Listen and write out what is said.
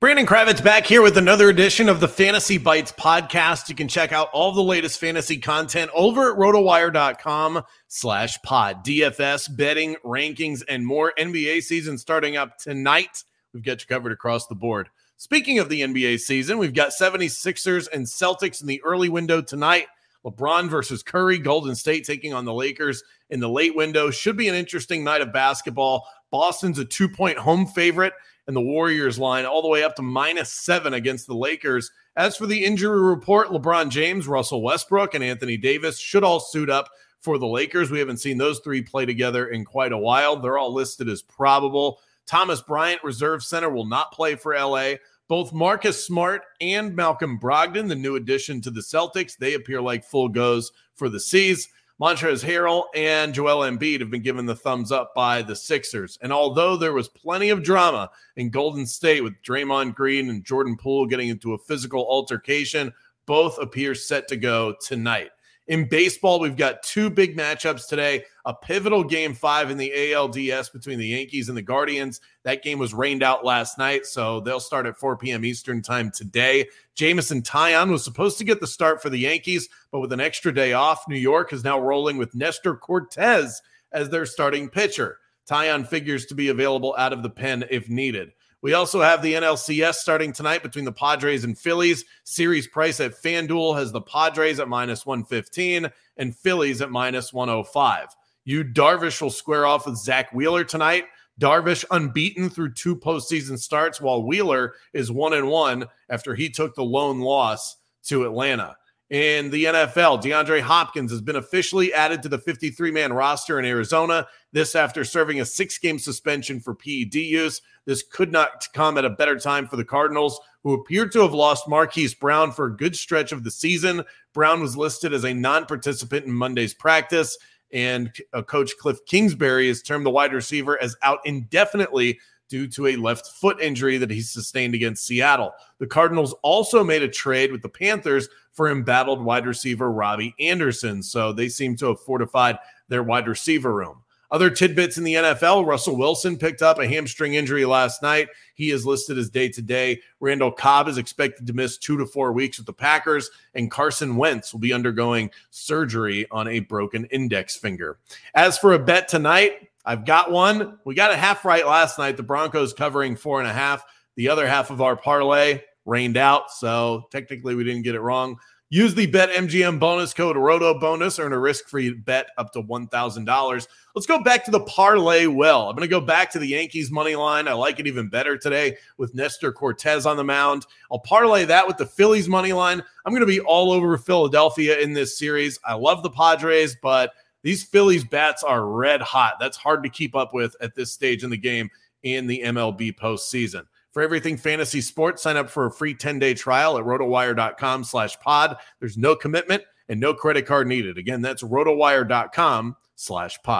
Brandon Kravitz back here with another edition of the Fantasy Bites podcast. You can check out all the latest fantasy content over at rotowire.com slash pod. DFS, betting, rankings, and more. NBA season starting up tonight. We've got you covered across the board. Speaking of the NBA season, we've got 76ers and Celtics in the early window tonight. LeBron versus Curry, Golden State taking on the Lakers in the late window. Should be an interesting night of basketball. Boston's a two point home favorite and the Warriors line all the way up to minus seven against the Lakers. As for the injury report, LeBron James, Russell Westbrook, and Anthony Davis should all suit up for the Lakers. We haven't seen those three play together in quite a while. They're all listed as probable. Thomas Bryant, reserve center, will not play for LA. Both Marcus Smart and Malcolm Brogdon, the new addition to the Celtics, they appear like full goes for the Seas. Montrezl Harrell and Joel Embiid have been given the thumbs up by the Sixers. And although there was plenty of drama in Golden State with Draymond Green and Jordan Poole getting into a physical altercation, both appear set to go tonight. In baseball, we've got two big matchups today. A pivotal game five in the ALDS between the Yankees and the Guardians. That game was rained out last night, so they'll start at 4 p.m. Eastern time today. Jameson Taillon was supposed to get the start for the Yankees, but with an extra day off, New York is now rolling with Nestor Cortes as their starting pitcher. Taillon figures to be available out of the pen if needed. We also have the NLCS starting tonight between the Padres and Phillies. Series price at FanDuel has the Padres at minus 115 and Phillies at minus 105. Yu Darvish will square off with Zack Wheeler tonight. Darvish unbeaten through two postseason starts, while Wheeler is one and one after he took the lone loss to Atlanta. In the NFL, DeAndre Hopkins has been officially added to the 53 man roster in Arizona. This after serving a six game suspension for PED use. This could not come at a better time for the Cardinals, who appeared to have lost Marquise Brown for a good stretch of the season. Brown was listed as a non participant in Monday's practice, and uh, coach Cliff Kingsbury has termed the wide receiver as out indefinitely due to a left foot injury that he sustained against Seattle. The Cardinals also made a trade with the Panthers for embattled wide receiver Robbie Anderson. So they seem to have fortified their wide receiver room. Other tidbits in the NFL Russell Wilson picked up a hamstring injury last night. He is listed as day to day. Randall Cobb is expected to miss two to four weeks with the Packers, and Carson Wentz will be undergoing surgery on a broken index finger. As for a bet tonight, I've got one. We got a half right last night. The Broncos covering four and a half. The other half of our parlay rained out. So technically, we didn't get it wrong. Use the BetMGM bonus code ROTO bonus, earn a risk free bet up to $1,000. Let's go back to the parlay well. I'm going to go back to the Yankees money line. I like it even better today with Nestor Cortes on the mound. I'll parlay that with the Phillies money line. I'm going to be all over Philadelphia in this series. I love the Padres, but these Phillies bats are red hot. That's hard to keep up with at this stage in the game in the MLB postseason. For everything fantasy sports, sign up for a free 10-day trial at rotowire.com slash pod. There's no commitment and no credit card needed. Again, that's rotowire.com slash pod.